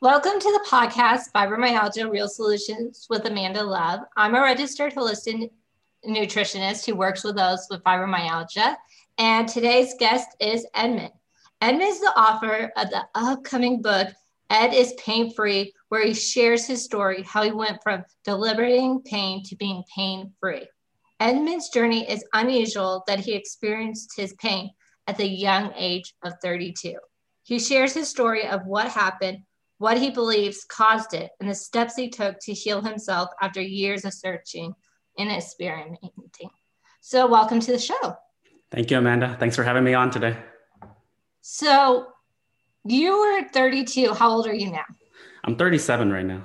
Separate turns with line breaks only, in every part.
Welcome to the podcast, Fibromyalgia Real Solutions with Amanda Love. I'm a registered holistic nutritionist who works with those with fibromyalgia. And today's guest is Edmund. Edmund is the author of the upcoming book, Ed is Pain Free, where he shares his story, how he went from deliberating pain to being pain free. Edmund's journey is unusual that he experienced his pain at the young age of 32. He shares his story of what happened, what he believes caused it, and the steps he took to heal himself after years of searching and experimenting. So, welcome to the show.
Thank you, Amanda. Thanks for having me on today.
So, you were 32. How old are you now?
I'm 37 right now.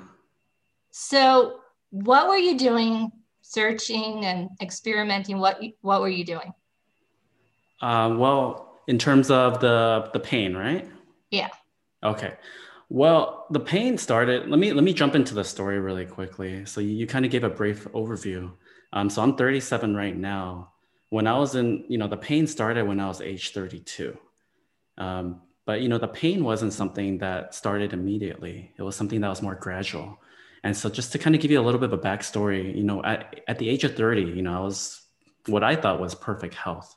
So, what were you doing searching and experimenting? What what were you doing?
Uh, well, in terms of the the pain, right?
Yeah.
Okay. Well, the pain started. Let me let me jump into the story really quickly. So you, you kind of gave a brief overview. Um, so I'm 37 right now. When I was in, you know, the pain started when I was age 32. Um, but you know, the pain wasn't something that started immediately. It was something that was more gradual. And so just to kind of give you a little bit of a backstory, you know, at, at the age of 30, you know, I was what I thought was perfect health.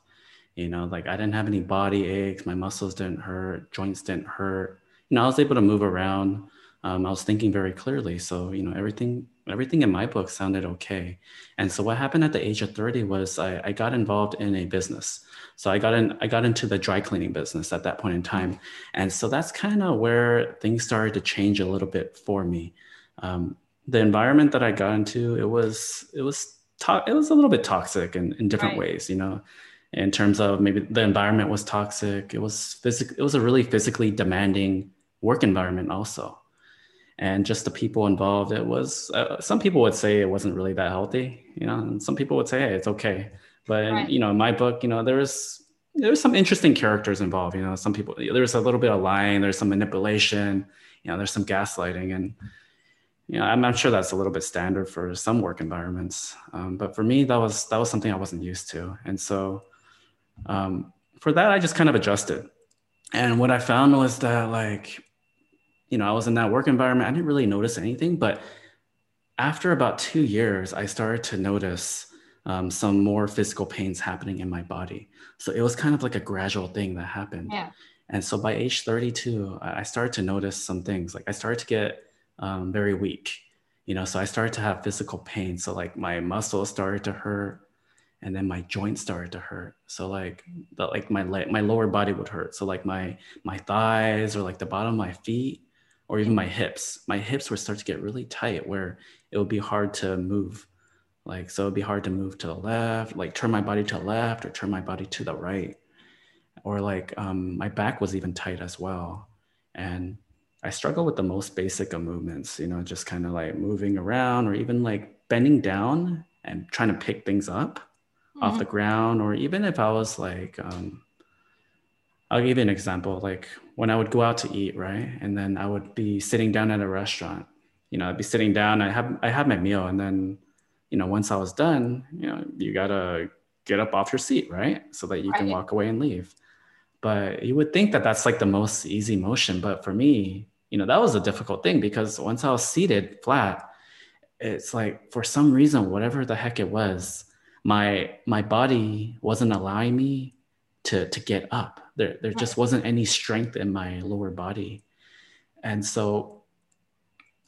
You know, like I didn't have any body aches, my muscles didn't hurt, joints didn't hurt. You know, I was able to move around. Um, I was thinking very clearly. So, you know, everything everything in my book sounded okay. And so what happened at the age of 30 was I, I got involved in a business. So I got in I got into the dry cleaning business at that point in time. And so that's kind of where things started to change a little bit for me um, the environment that I got into, it was it was to- it was a little bit toxic in, in different right. ways, you know, in terms of maybe the environment was toxic. It was physical. It was a really physically demanding work environment also, and just the people involved. It was uh, some people would say it wasn't really that healthy, you know, and some people would say hey, it's okay. But right. you know, in my book, you know, there was there was some interesting characters involved. You know, some people there's a little bit of lying, there's some manipulation, you know, there's some gaslighting and you know, I'm, I'm sure that's a little bit standard for some work environments. Um, but for me, that was that was something I wasn't used to, and so um, for that, I just kind of adjusted. And what I found was that, like, you know, I was in that work environment. I didn't really notice anything, but after about two years, I started to notice um, some more physical pains happening in my body. So it was kind of like a gradual thing that happened.
Yeah.
And so by age 32, I started to notice some things. Like I started to get um, very weak you know so i started to have physical pain so like my muscles started to hurt and then my joints started to hurt so like the, like my leg, my lower body would hurt so like my my thighs or like the bottom of my feet or even my hips my hips would start to get really tight where it would be hard to move like so it'd be hard to move to the left like turn my body to the left or turn my body to the right or like um, my back was even tight as well and I struggle with the most basic of movements, you know, just kind of like moving around or even like bending down and trying to pick things up mm-hmm. off the ground. Or even if I was like, um, I'll give you an example. Like when I would go out to eat, right? And then I would be sitting down at a restaurant, you know, I'd be sitting down, I have, I have my meal. And then, you know, once I was done, you know, you gotta get up off your seat, right? So that you right. can walk away and leave but you would think that that's like the most easy motion but for me you know that was a difficult thing because once i was seated flat it's like for some reason whatever the heck it was my my body wasn't allowing me to to get up there there just wasn't any strength in my lower body and so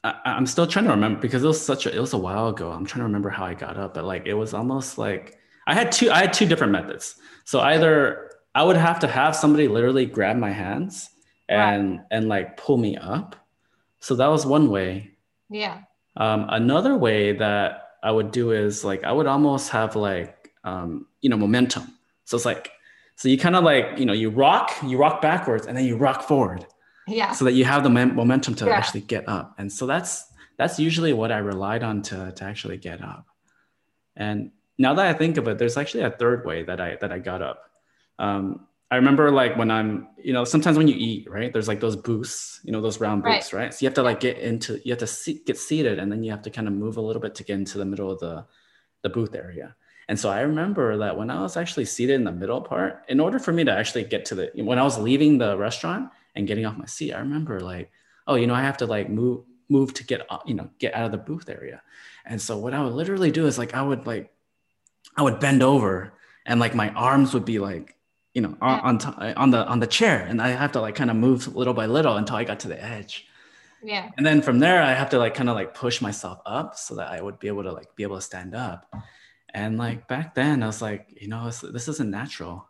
I, i'm still trying to remember because it was such a it was a while ago i'm trying to remember how i got up but like it was almost like i had two i had two different methods so either I would have to have somebody literally grab my hands and wow. and like pull me up. So that was one way.
Yeah.
Um, another way that I would do is like I would almost have like um, you know momentum. So it's like so you kind of like you know you rock you rock backwards and then you rock forward.
Yeah.
So that you have the momentum to yeah. actually get up. And so that's that's usually what I relied on to to actually get up. And now that I think of it, there's actually a third way that I that I got up um, I remember like when I'm, you know, sometimes when you eat, right, there's like those booths, you know, those round booths, right? right? So you have to like get into, you have to see, get seated and then you have to kind of move a little bit to get into the middle of the, the booth area. And so I remember that when I was actually seated in the middle part, in order for me to actually get to the, when I was leaving the restaurant and getting off my seat, I remember like, oh, you know, I have to like move move to get you know get out of the booth area. And so what I would literally do is like I would like I would bend over and like my arms would be like you know on on, on the on the chair and I have to like kind of move little by little until I got to the edge.
Yeah.
And then from there I have to like kind of like push myself up so that I would be able to like be able to stand up. And like back then I was like, you know, this, this isn't natural.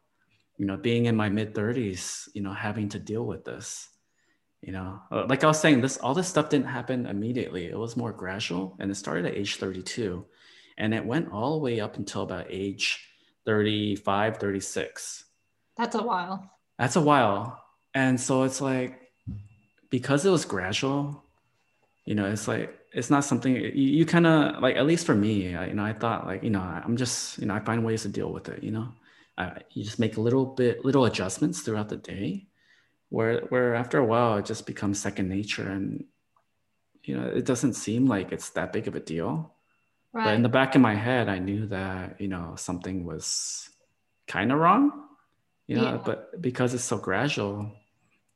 You know, being in my mid 30s, you know, having to deal with this you know. Uh, like i was saying this all this stuff didn't happen immediately. It was more gradual and it started at age 32 and it went all the way up until about age 35 36
that's a while.
That's a while. And so it's like because it was gradual you know it's like it's not something you, you kind of like at least for me I, you know i thought like you know i'm just you know i find ways to deal with it you know I, you just make a little bit little adjustments throughout the day where where after a while it just becomes second nature and you know it doesn't seem like it's that big of a deal right. but in the back of my head i knew that you know something was kind of wrong you know yeah. but because it's so gradual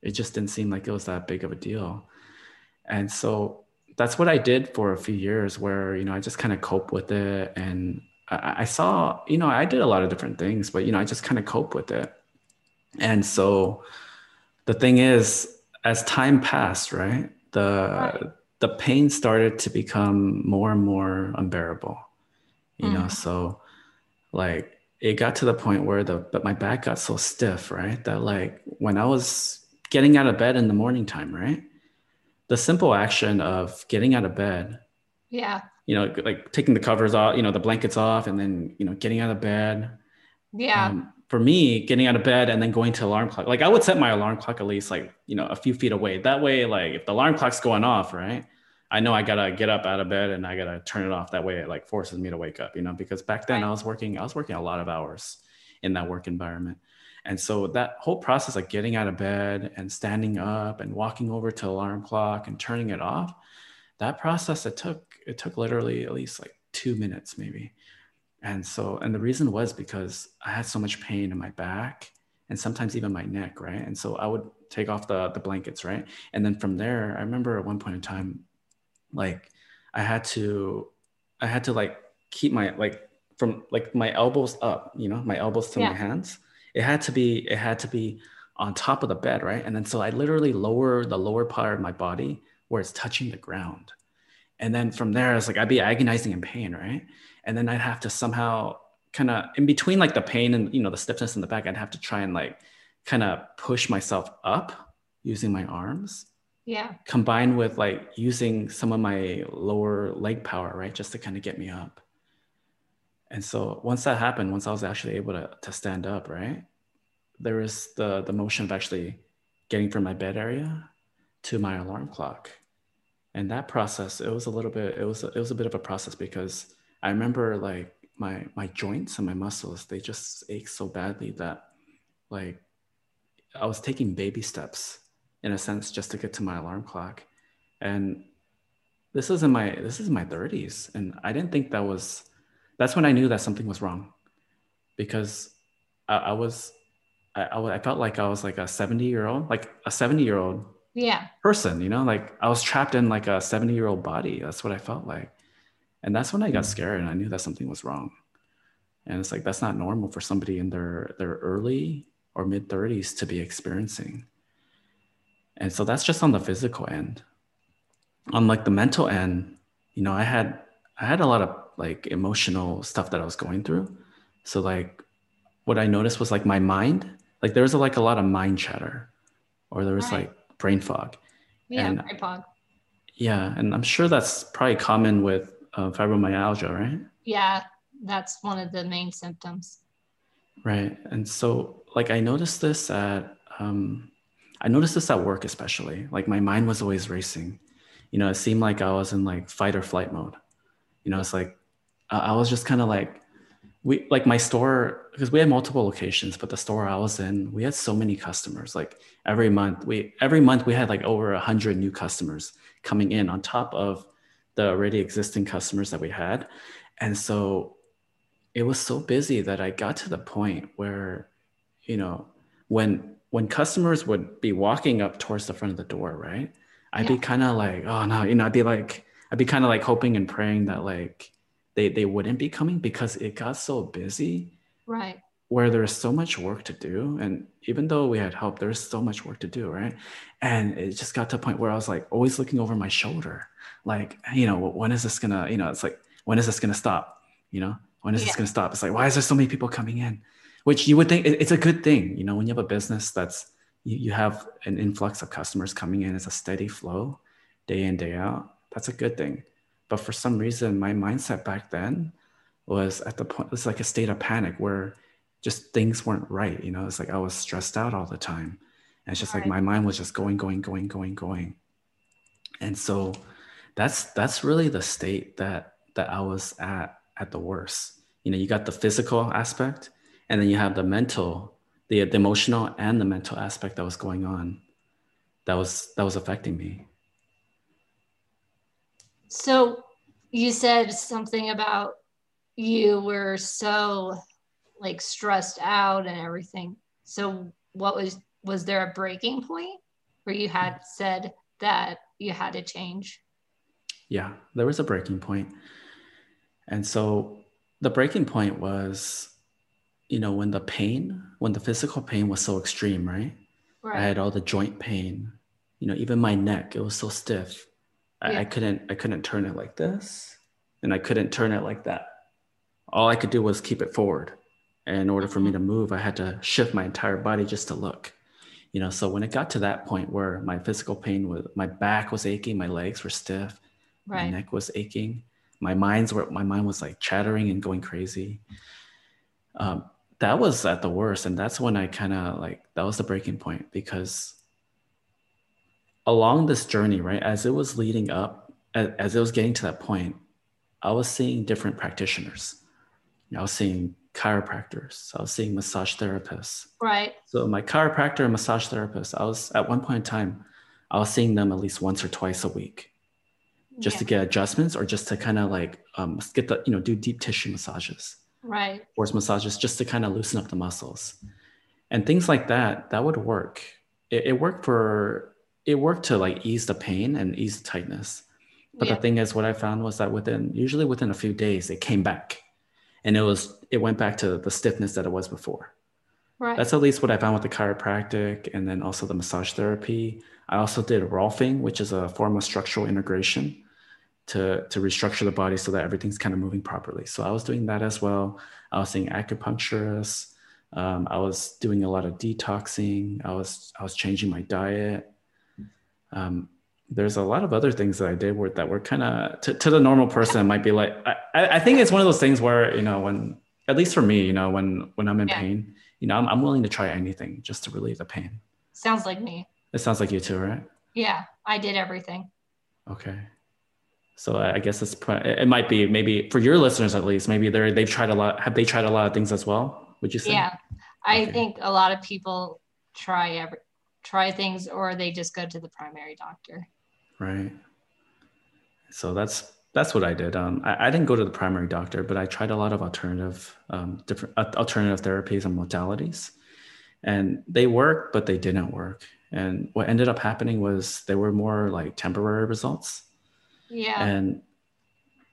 it just didn't seem like it was that big of a deal and so that's what i did for a few years where you know i just kind of cope with it and I, I saw you know i did a lot of different things but you know i just kind of cope with it and so the thing is, as time passed, right, the right. the pain started to become more and more unbearable. You mm. know, so like it got to the point where the but my back got so stiff, right, that like when I was getting out of bed in the morning time, right, the simple action of getting out of bed,
yeah,
you know, like taking the covers off, you know, the blankets off, and then you know, getting out of bed,
yeah. Um,
for me, getting out of bed and then going to alarm clock, like I would set my alarm clock at least like, you know, a few feet away. That way, like if the alarm clock's going off, right? I know I gotta get up out of bed and I gotta turn it off. That way it like forces me to wake up, you know, because back then right. I was working, I was working a lot of hours in that work environment. And so that whole process of getting out of bed and standing up and walking over to alarm clock and turning it off, that process it took, it took literally at least like two minutes maybe. And so, and the reason was because I had so much pain in my back and sometimes even my neck, right? And so I would take off the the blankets, right? And then from there, I remember at one point in time, like I had to, I had to like keep my like from like my elbows up, you know, my elbows to yeah. my hands. It had to be, it had to be on top of the bed, right? And then so I literally lower the lower part of my body where it's touching the ground. And then from there, it's like I'd be agonizing in pain, right? and then I'd have to somehow kind of in between like the pain and you know the stiffness in the back, I'd have to try and like kind of push myself up using my arms.
Yeah.
Combined with like using some of my lower leg power, right, just to kind of get me up. And so once that happened, once I was actually able to to stand up, right, there was the the motion of actually getting from my bed area to my alarm clock. And that process it was a little bit it was it was a bit of a process because I remember like my my joints and my muscles they just ache so badly that like I was taking baby steps in a sense just to get to my alarm clock. And this is in my this is my 30s and I didn't think that was that's when I knew that something was wrong because I, I was I, I felt like I was like a 70 year old like a 70 year old
yeah.
person you know like I was trapped in like a 70 year old body. That's what I felt like. And that's when i got mm. scared and i knew that something was wrong. And it's like that's not normal for somebody in their their early or mid 30s to be experiencing. And so that's just on the physical end. On like the mental end you know i had i had a lot of like emotional stuff that i was going through so like what i noticed was like my mind like there was a, like a lot of mind chatter or there was right. like brain fog
yeah and, brain fog
yeah and i'm sure that's probably common with uh, fibromyalgia, right?
Yeah, that's one of the main symptoms.
Right. And so, like, I noticed this at, um, I noticed this at work, especially. Like, my mind was always racing. You know, it seemed like I was in like fight or flight mode. You know, it's like, I was just kind of like, we like my store because we had multiple locations but the store i was in we had so many customers like every month we every month we had like over a hundred new customers coming in on top of the already existing customers that we had. And so it was so busy that I got to the point where, you know, when when customers would be walking up towards the front of the door, right? I'd yeah. be kind of like, oh no, you know, I'd be like, I'd be kind of like hoping and praying that like they they wouldn't be coming because it got so busy.
Right.
Where there's so much work to do. And even though we had help, there's so much work to do, right? And it just got to a point where I was like always looking over my shoulder. Like, you know, when is this gonna, you know, it's like, when is this gonna stop? You know, when is yeah. this gonna stop? It's like, why is there so many people coming in? Which you would think it's a good thing, you know, when you have a business that's you, you have an influx of customers coming in, it's a steady flow day in, day out. That's a good thing. But for some reason, my mindset back then was at the point, it's like a state of panic where just things weren't right. You know, it's like I was stressed out all the time. And it's just right. like my mind was just going, going, going, going, going. And so that's that's really the state that that I was at at the worst. You know, you got the physical aspect and then you have the mental, the, the emotional and the mental aspect that was going on that was that was affecting me.
So you said something about you were so like stressed out and everything. So what was was there a breaking point where you had said that you had to change?
Yeah, there was a breaking point. And so the breaking point was, you know, when the pain, when the physical pain was so extreme, right? right. I had all the joint pain, you know, even my neck, it was so stiff. I, I couldn't I couldn't turn it like this and I couldn't turn it like that. All I could do was keep it forward. And in order for me to move, I had to shift my entire body just to look. You know, so when it got to that point where my physical pain was my back was aching, my legs were stiff, right. my neck was aching, my mind's were my mind was like chattering and going crazy. Um, that was at the worst. And that's when I kind of like that was the breaking point because along this journey, right, as it was leading up, as, as it was getting to that point, I was seeing different practitioners. I was seeing chiropractors. I was seeing massage therapists.
Right.
So my chiropractor and massage therapist, I was at one point in time, I was seeing them at least once or twice a week, just yeah. to get adjustments or just to kind of like um, get the you know do deep tissue massages.
Right.
Force massages just to kind of loosen up the muscles, and things like that. That would work. It, it worked for it worked to like ease the pain and ease the tightness. But yeah. the thing is, what I found was that within usually within a few days, it came back, and it was it went back to the stiffness that it was before. Right. That's at least what I found with the chiropractic, and then also the massage therapy. I also did Rolfing, which is a form of structural integration to to restructure the body so that everything's kind of moving properly. So I was doing that as well. I was seeing acupuncturists. Um, I was doing a lot of detoxing. I was I was changing my diet um, there's a lot of other things that I did where that were kind of to, to, the normal person might be like I, I think it's one of those things where you know when at least for me you know when when I'm in yeah. pain you know I'm, I'm willing to try anything just to relieve the pain.
Sounds like me.
It sounds like you too, right?
Yeah, I did everything.
Okay. So I guess it's it might be maybe for your listeners at least maybe they're they've tried a lot have they tried a lot of things as well? Would you say?
Yeah, I okay. think a lot of people try every try things or they just go to the primary doctor.
Right. So that's that's what I did. Um, I, I, didn't go to the primary doctor, but I tried a lot of alternative um, different uh, alternative therapies and modalities, and they worked, but they didn't work. And what ended up happening was they were more like temporary results.
Yeah.
And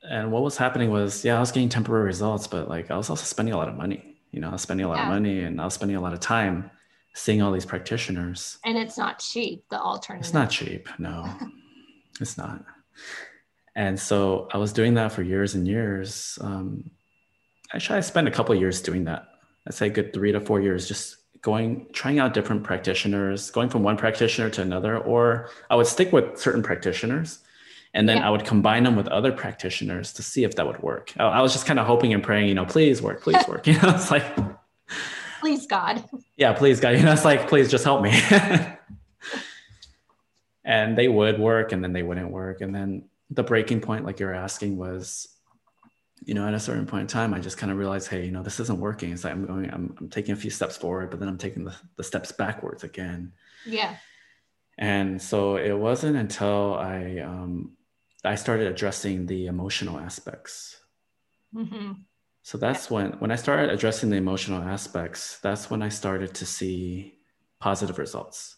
and what was happening was, yeah, I was getting temporary results, but like I was also spending a lot of money. You know, I was spending a lot yeah. of money and I was spending a lot of time seeing all these practitioners.
And it's not cheap, the alternative.
It's not cheap. No, it's not. And so I was doing that for years and years. Um, actually, I spent a couple years doing that. I'd say good three to four years, just going, trying out different practitioners, going from one practitioner to another, or I would stick with certain practitioners and then yeah. I would combine them with other practitioners to see if that would work. I, I was just kind of hoping and praying, you know, please work, please work. You know, it's like,
please God.
Yeah, please God. You know, it's like, please just help me. and they would work and then they wouldn't work. And then the breaking point, like you're asking, was, you know, at a certain point in time, I just kind of realized, hey, you know, this isn't working. It's like I'm going, I'm, I'm taking a few steps forward, but then I'm taking the, the steps backwards again.
Yeah.
And so it wasn't until I um, I started addressing the emotional aspects. Mm-hmm. So that's when when I started addressing the emotional aspects, that's when I started to see positive results.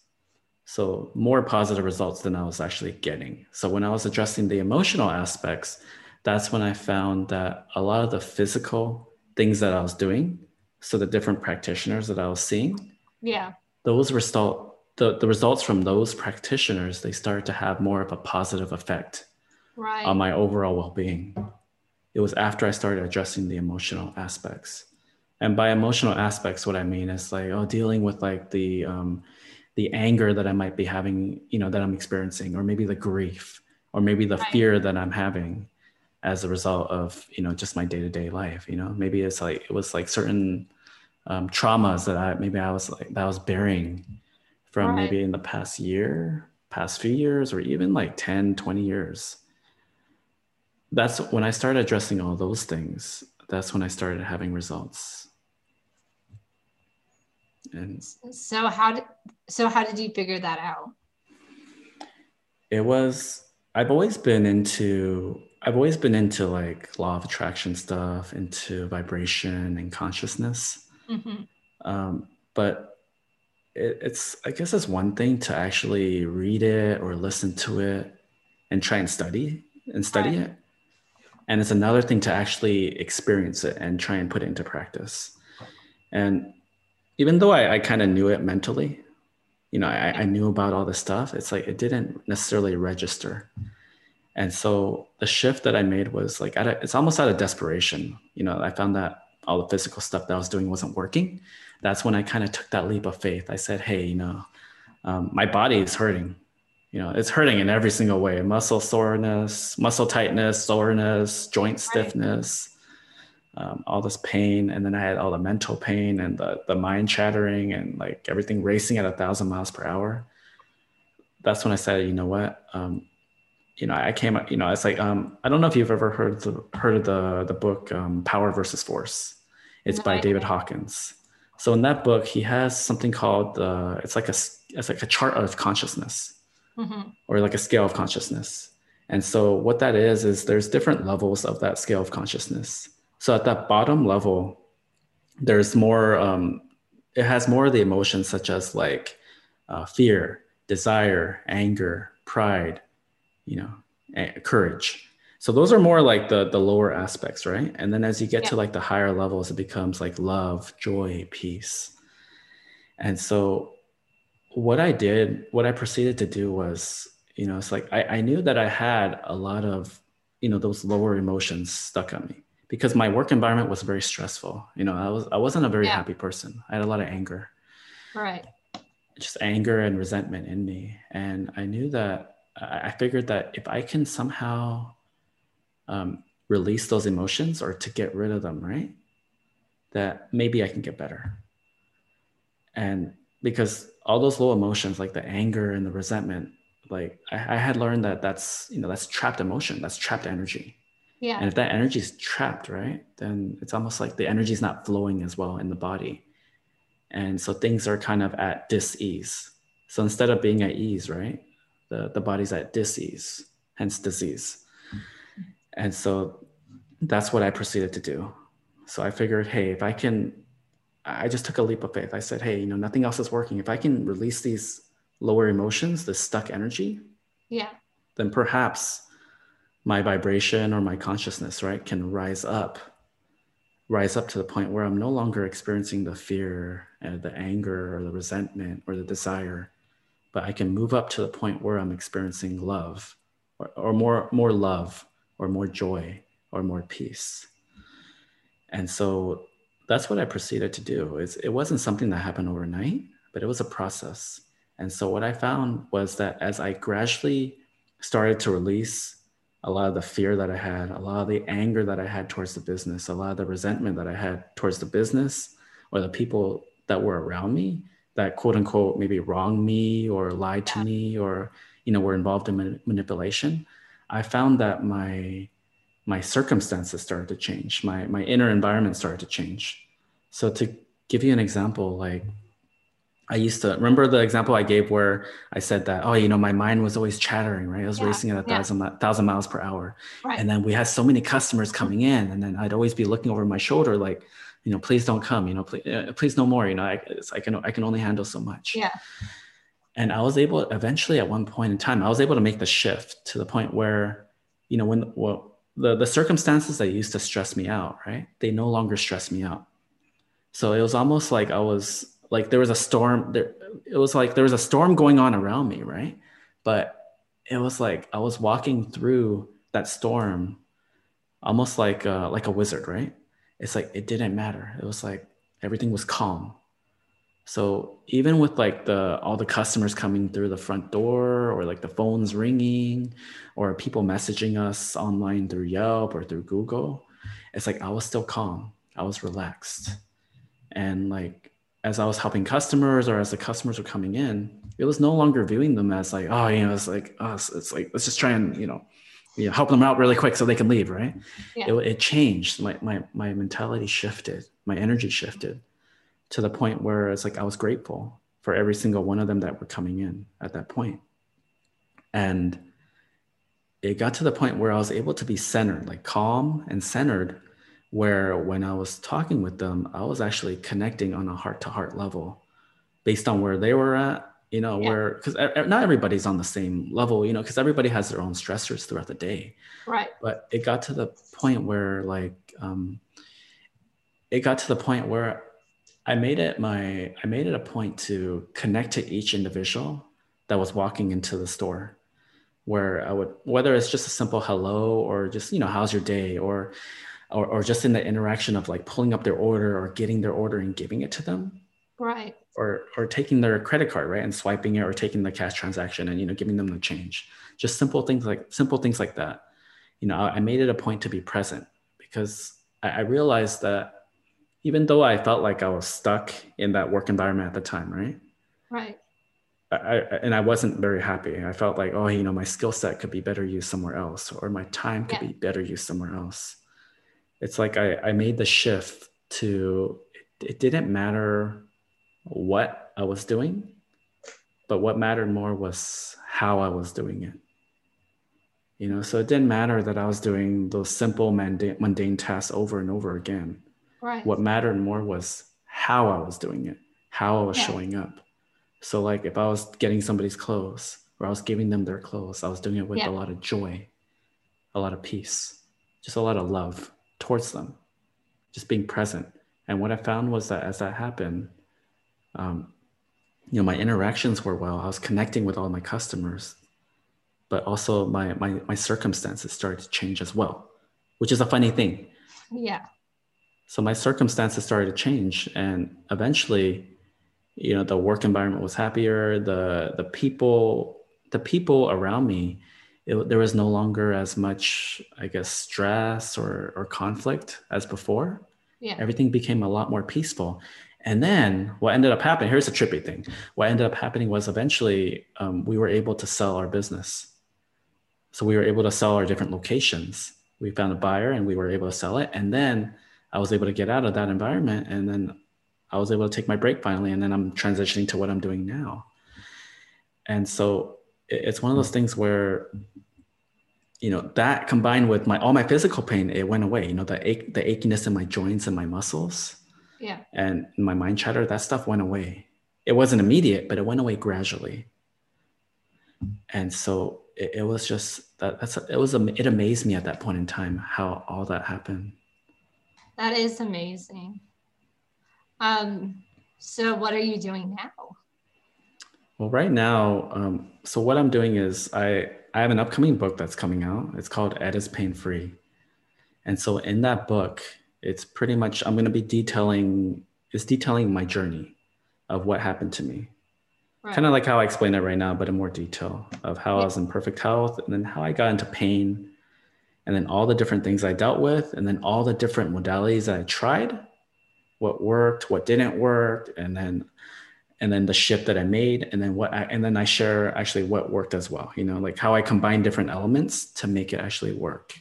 So more positive results than I was actually getting. So when I was addressing the emotional aspects, that's when I found that a lot of the physical things that I was doing, so the different practitioners that I was seeing,
yeah,
those result the, the results from those practitioners, they started to have more of a positive effect
right.
on my overall well-being. It was after I started addressing the emotional aspects. And by emotional aspects, what I mean is like, oh, dealing with like the um, the anger that I might be having, you know, that I'm experiencing, or maybe the grief, or maybe the right. fear that I'm having as a result of, you know, just my day-to-day life. You know, maybe it's like it was like certain um, traumas that I maybe I was like that I was bearing from right. maybe in the past year, past few years, or even like 10, 20 years. That's when I started addressing all those things. That's when I started having results. And
so how did so how did you figure that out?
It was I've always been into I've always been into like law of attraction stuff, into vibration and consciousness. Mm-hmm. Um, but it, it's I guess it's one thing to actually read it or listen to it and try and study and study right. it. And it's another thing to actually experience it and try and put it into practice. And even though I, I kind of knew it mentally, you know, I, I knew about all this stuff, it's like it didn't necessarily register. And so the shift that I made was like, a, it's almost out of desperation. You know, I found that all the physical stuff that I was doing wasn't working that's when I kind of took that leap of faith. I said, hey, you know, um, my body is hurting. You know, it's hurting in every single way muscle soreness, muscle tightness, soreness, joint stiffness, um, all this pain. And then I had all the mental pain and the, the mind chattering and like everything racing at a thousand miles per hour. That's when I said, you know what? Um, you know, I came, you know, it's like, um, I don't know if you've ever heard the, heard of the, the book, um, Power versus Force. It's no, by David Hawkins so in that book, he has something called uh, it's like a it's like a chart of consciousness, mm-hmm. or like a scale of consciousness. And so what that is is there's different levels of that scale of consciousness. So at that bottom level, there's more. Um, it has more of the emotions such as like uh, fear, desire, anger, pride, you know, courage so those are more like the the lower aspects right and then as you get yeah. to like the higher levels it becomes like love joy peace and so what i did what i proceeded to do was you know it's like i, I knew that i had a lot of you know those lower emotions stuck on me because my work environment was very stressful you know i was i wasn't a very yeah. happy person i had a lot of anger
right
just anger and resentment in me and i knew that i figured that if i can somehow um, release those emotions or to get rid of them, right? That maybe I can get better. And because all those low emotions, like the anger and the resentment, like I, I had learned that that's you know that's trapped emotion, that's trapped energy.
Yeah.
And if that energy is trapped, right, then it's almost like the energy is not flowing as well in the body. And so things are kind of at dis-ease. So instead of being at ease, right, the, the body's at dis-ease, hence disease. And so that's what I proceeded to do. So I figured, hey, if I can, I just took a leap of faith. I said, hey, you know, nothing else is working. If I can release these lower emotions, this stuck energy,
yeah,
then perhaps my vibration or my consciousness, right, can rise up, rise up to the point where I'm no longer experiencing the fear and the anger or the resentment or the desire, but I can move up to the point where I'm experiencing love or, or more, more love or more joy or more peace. And so that's what I proceeded to do. It's, it wasn't something that happened overnight, but it was a process. And so what I found was that as I gradually started to release a lot of the fear that I had, a lot of the anger that I had towards the business, a lot of the resentment that I had towards the business or the people that were around me that quote unquote maybe wronged me or lied to me or you know were involved in manipulation I found that my my circumstances started to change. My my inner environment started to change. So to give you an example, like I used to remember the example I gave where I said that, oh, you know, my mind was always chattering, right? I was yeah, racing at a yeah. thousand thousand miles per hour. Right. And then we had so many customers coming in, and then I'd always be looking over my shoulder, like, you know, please don't come, you know, please, uh, please no more. You know, I, I can I can only handle so much.
Yeah.
and I was able eventually at one point in time, I was able to make the shift to the point where, you know, when well, the, the circumstances that used to stress me out, right? They no longer stress me out. So it was almost like I was like there was a storm there it was like there was a storm going on around me, right? But it was like I was walking through that storm almost like uh, like a wizard, right? It's like it didn't matter. It was like everything was calm. So even with like the all the customers coming through the front door or like the phones ringing or people messaging us online through Yelp or through Google, it's like I was still calm. I was relaxed. And like as I was helping customers or as the customers were coming in, it was no longer viewing them as like, oh, you know, it's like us. Oh, it's like let's just try and, you know, you know, help them out really quick so they can leave, right? Yeah. It, it changed. My, my my mentality shifted, my energy shifted to the point where it's like I was grateful for every single one of them that were coming in at that point. And it got to the point where I was able to be centered, like calm and centered, where when I was talking with them, I was actually connecting on a heart to heart level based on where they were at, you know, yeah. where, because not everybody's on the same level, you know, because everybody has their own stressors throughout the day.
Right.
But it got to the point where, like, um, it got to the point where I made it my I made it a point to connect to each individual that was walking into the store where I would whether it's just a simple hello or just you know how's your day or or, or just in the interaction of like pulling up their order or getting their order and giving it to them.
Right.
Or or taking their credit card right and swiping it or taking the cash transaction and you know giving them the change. Just simple things like simple things like that. You know I, I made it a point to be present because I, I realized that even though I felt like I was stuck in that work environment at the time, right?
Right.
I, and I wasn't very happy. I felt like, oh, you know, my skill set could be better used somewhere else, or my time could yeah. be better used somewhere else. It's like I, I made the shift to it, it didn't matter what I was doing, but what mattered more was how I was doing it. You know, so it didn't matter that I was doing those simple mundane, mundane tasks over and over again
Right.
What mattered more was how I was doing it, how I was yeah. showing up. So, like, if I was getting somebody's clothes or I was giving them their clothes, I was doing it with yeah. a lot of joy, a lot of peace, just a lot of love towards them, just being present. And what I found was that as that happened, um, you know, my interactions were well. I was connecting with all my customers, but also my my my circumstances started to change as well, which is a funny thing.
Yeah
so my circumstances started to change and eventually you know the work environment was happier. The the people the people around me it, there was no longer as much i guess stress or or conflict as before.
Yeah.
everything became a lot more peaceful. And then what ended up happening here's a trippy thing. What ended up happening was eventually um, we were able to sell our business. So we were able to sell our different locations. We found a buyer and we were able to sell it. And then I was able to get out of that environment and then I was able to take my break finally and then I'm transitioning to what I'm doing now. And so it's one of those things where you know that combined with my all my physical pain it went away. You know the ache the achiness in my joints and my muscles
yeah.
and my mind chatter that stuff went away. It wasn't immediate but it went away gradually. And so it, it was just that that's it was it amazed me at that point in time how all that happened
that is amazing. Um, so what are you doing now?
Well, right now, um, so what I'm doing is I I have an upcoming book that's coming out. It's called Ed is Pain Free, and so in that book, it's pretty much I'm going to be detailing it's detailing my journey of what happened to me, right. kind of like how I explain it right now, but in more detail of how yeah. I was in perfect health and then how I got into pain and then all the different things I dealt with, and then all the different modalities that I tried, what worked, what didn't work, and then and then the shift that I made, and then what I, and then I share actually what worked as well. You know, like how I combine different elements to make it actually work.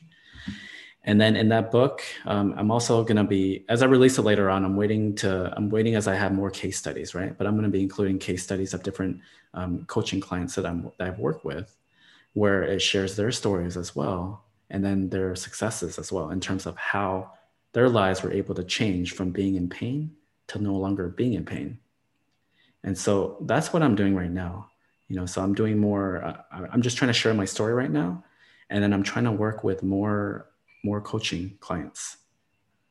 And then in that book, um, I'm also going to be, as I release it later on, I'm waiting to, I'm waiting as I have more case studies, right? But I'm going to be including case studies of different um, coaching clients that I'm that I've worked with, where it shares their stories as well and then their successes as well in terms of how their lives were able to change from being in pain to no longer being in pain. And so that's what I'm doing right now. you know so i'm doing more uh, i'm just trying to share my story right now and then i'm trying to work with more more coaching clients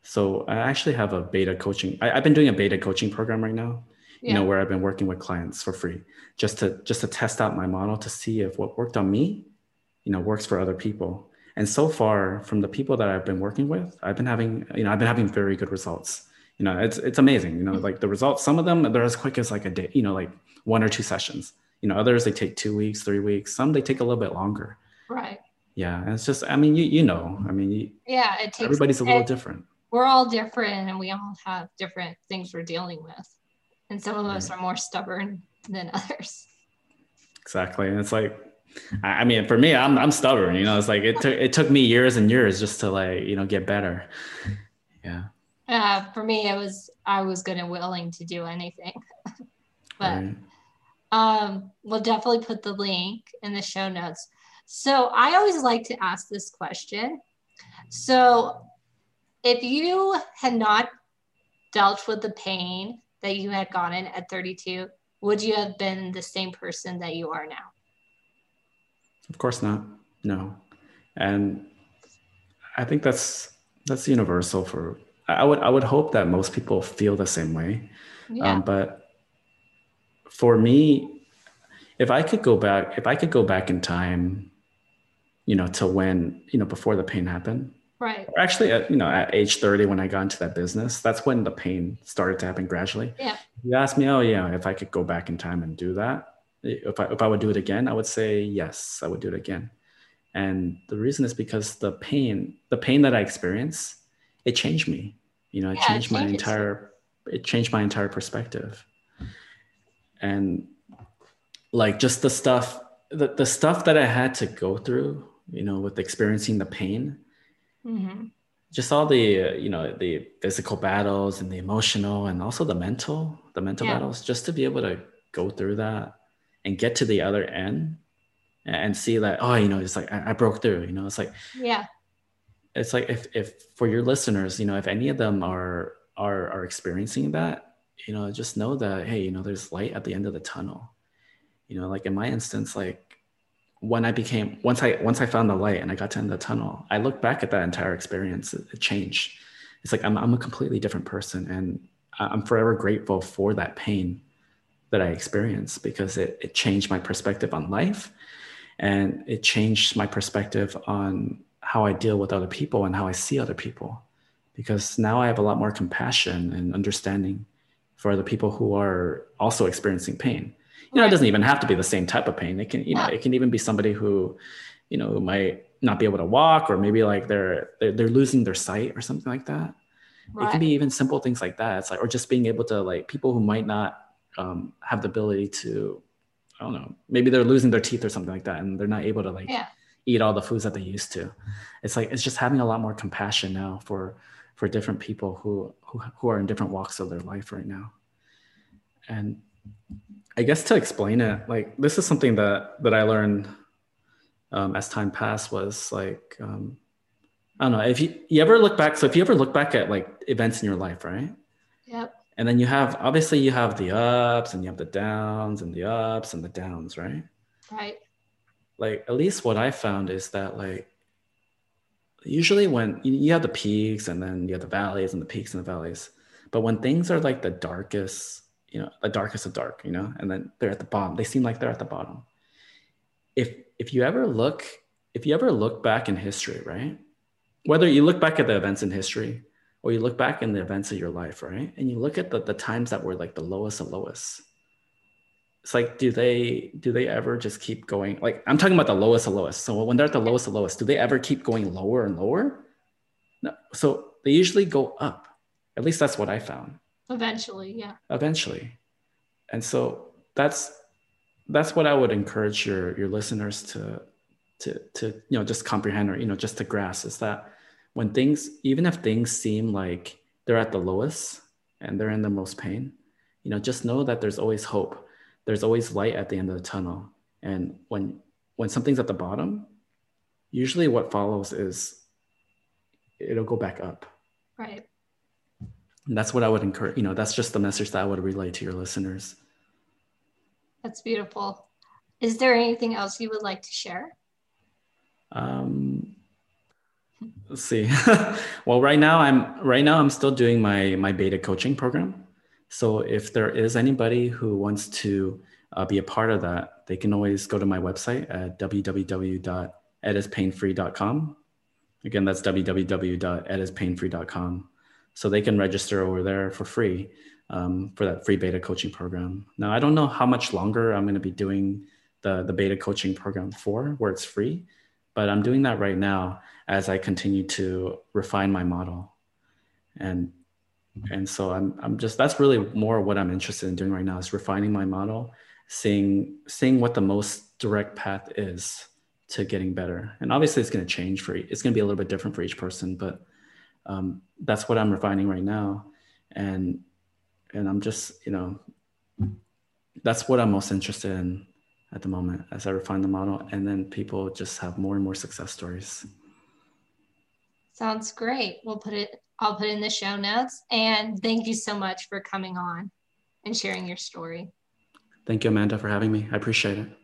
so i actually have a beta coaching I, have been doing a beta coaching program right now yeah. you know where i've been working with clients for free just to just to test out my model to see if what worked on me you know works for other people and so far from the people that i've been working with i've been having you know i've been having very good results. You know it's it's amazing you know mm-hmm. like the results some of them they're as quick as like a day you know like one or two sessions. You know others they take two weeks three weeks. Some they take a little bit longer.
Right.
Yeah and it's just i mean you you know i mean you,
yeah it takes
everybody's a little different.
We're all different and we all have different things we're dealing with. And some of right. us are more stubborn than others.
Exactly and it's like I mean, for me, I'm I'm stubborn. You know, it's like it took it took me years and years just to like you know get better. Yeah.
Uh, for me, it was I was good and willing to do anything, but right. Um, we'll definitely put the link in the show notes. So I always like to ask this question. So if you had not dealt with the pain that you had gotten at 32, would you have been the same person that you are now?
Of course not. No. And I think that's that's universal for I would I would hope that most people feel the same way. Yeah. Um, but for me, if I could go back, if I could go back in time, you know, to when, you know, before the pain happened.
Right.
Or actually, at, you know, at age 30, when I got into that business, that's when the pain started to happen gradually.
Yeah.
You asked me, oh, yeah, if I could go back in time and do that, if I, if I would do it again, I would say, yes, I would do it again. And the reason is because the pain, the pain that I experienced, it changed me. You know, it yeah, changed it my entire, it changed my entire perspective and like just the stuff the, the stuff that i had to go through you know with experiencing the pain mm-hmm. just all the uh, you know the physical battles and the emotional and also the mental the mental yeah. battles just to be able to go through that and get to the other end and see that oh you know it's like I, I broke through you know it's like
yeah
it's like if if for your listeners you know if any of them are are are experiencing that you know, just know that, hey, you know, there's light at the end of the tunnel. You know, like in my instance, like when I became once I once I found the light and I got to end the tunnel, I look back at that entire experience. It, it changed. It's like I'm I'm a completely different person, and I'm forever grateful for that pain that I experienced because it it changed my perspective on life, and it changed my perspective on how I deal with other people and how I see other people. Because now I have a lot more compassion and understanding for the people who are also experiencing pain. You know, it doesn't even have to be the same type of pain. It can, you know, it can even be somebody who, you know, might not be able to walk, or maybe like they're they're, they're losing their sight or something like that. Right. It can be even simple things like that. It's like, or just being able to like people who might not um, have the ability to, I don't know, maybe they're losing their teeth or something like that, and they're not able to like
yeah.
eat all the foods that they used to. It's like it's just having a lot more compassion now for for different people who, who who are in different walks of their life right now and i guess to explain it like this is something that that i learned um, as time passed was like um, i don't know if you, you ever look back so if you ever look back at like events in your life right and then you have obviously you have the ups and you have the downs and the ups and the downs right?
Right.
Like at least what i found is that like usually when you have the peaks and then you have the valleys and the peaks and the valleys. But when things are like the darkest you know the darkest of dark you know and then they're at the bottom they seem like they're at the bottom. If if you ever look if you ever look back in history right? Whether you look back at the events in history or you look back in the events of your life right? And you look at the, the times that were like the lowest of lowest. It's like do they do they ever just keep going like i'm talking about the lowest of lowest. So when they're at the lowest of lowest do they ever keep going lower and lower? No. So they usually go up. At least that's what i found.
Eventually yeah.
Eventually. And so that's that's what i would encourage your your listeners to to to you know just comprehend or you know just to grasp is that when things even if things seem like they're at the lowest and they're in the most pain you know just know that there's always hope there's always light at the end of the tunnel and when when something's at the bottom usually what follows is it'll go back up
right
and that's what I would encourage, you know, that's just the message that I would relay to your listeners.
That's beautiful. Is there anything else you would like to share?
Um, let's see. well, right now I'm right now I'm still doing my my beta coaching program. So if there is anybody who wants to uh, be a part of that, they can always go to my website at www.edispainfree.com. Again, that's www.edispainfree.com. So they can register over there for free um, for that free beta coaching program. Now, I don't know how much longer I'm going to be doing the, the beta coaching program for, where it's free, but I'm doing that right now as I continue to refine my model. And and so I'm, I'm just that's really more what i'm interested in doing right now is refining my model seeing seeing what the most direct path is to getting better. And obviously it's going to change for it's going to be a little bit different for each person but um, that's what i'm refining right now. And and i'm just you know that's what i'm most interested in at the moment as i refine the model and then people just have more and more success stories
sounds great we'll put it I'll put in the show notes. And thank you so much for coming on and sharing your story.
Thank you, Amanda, for having me. I appreciate it.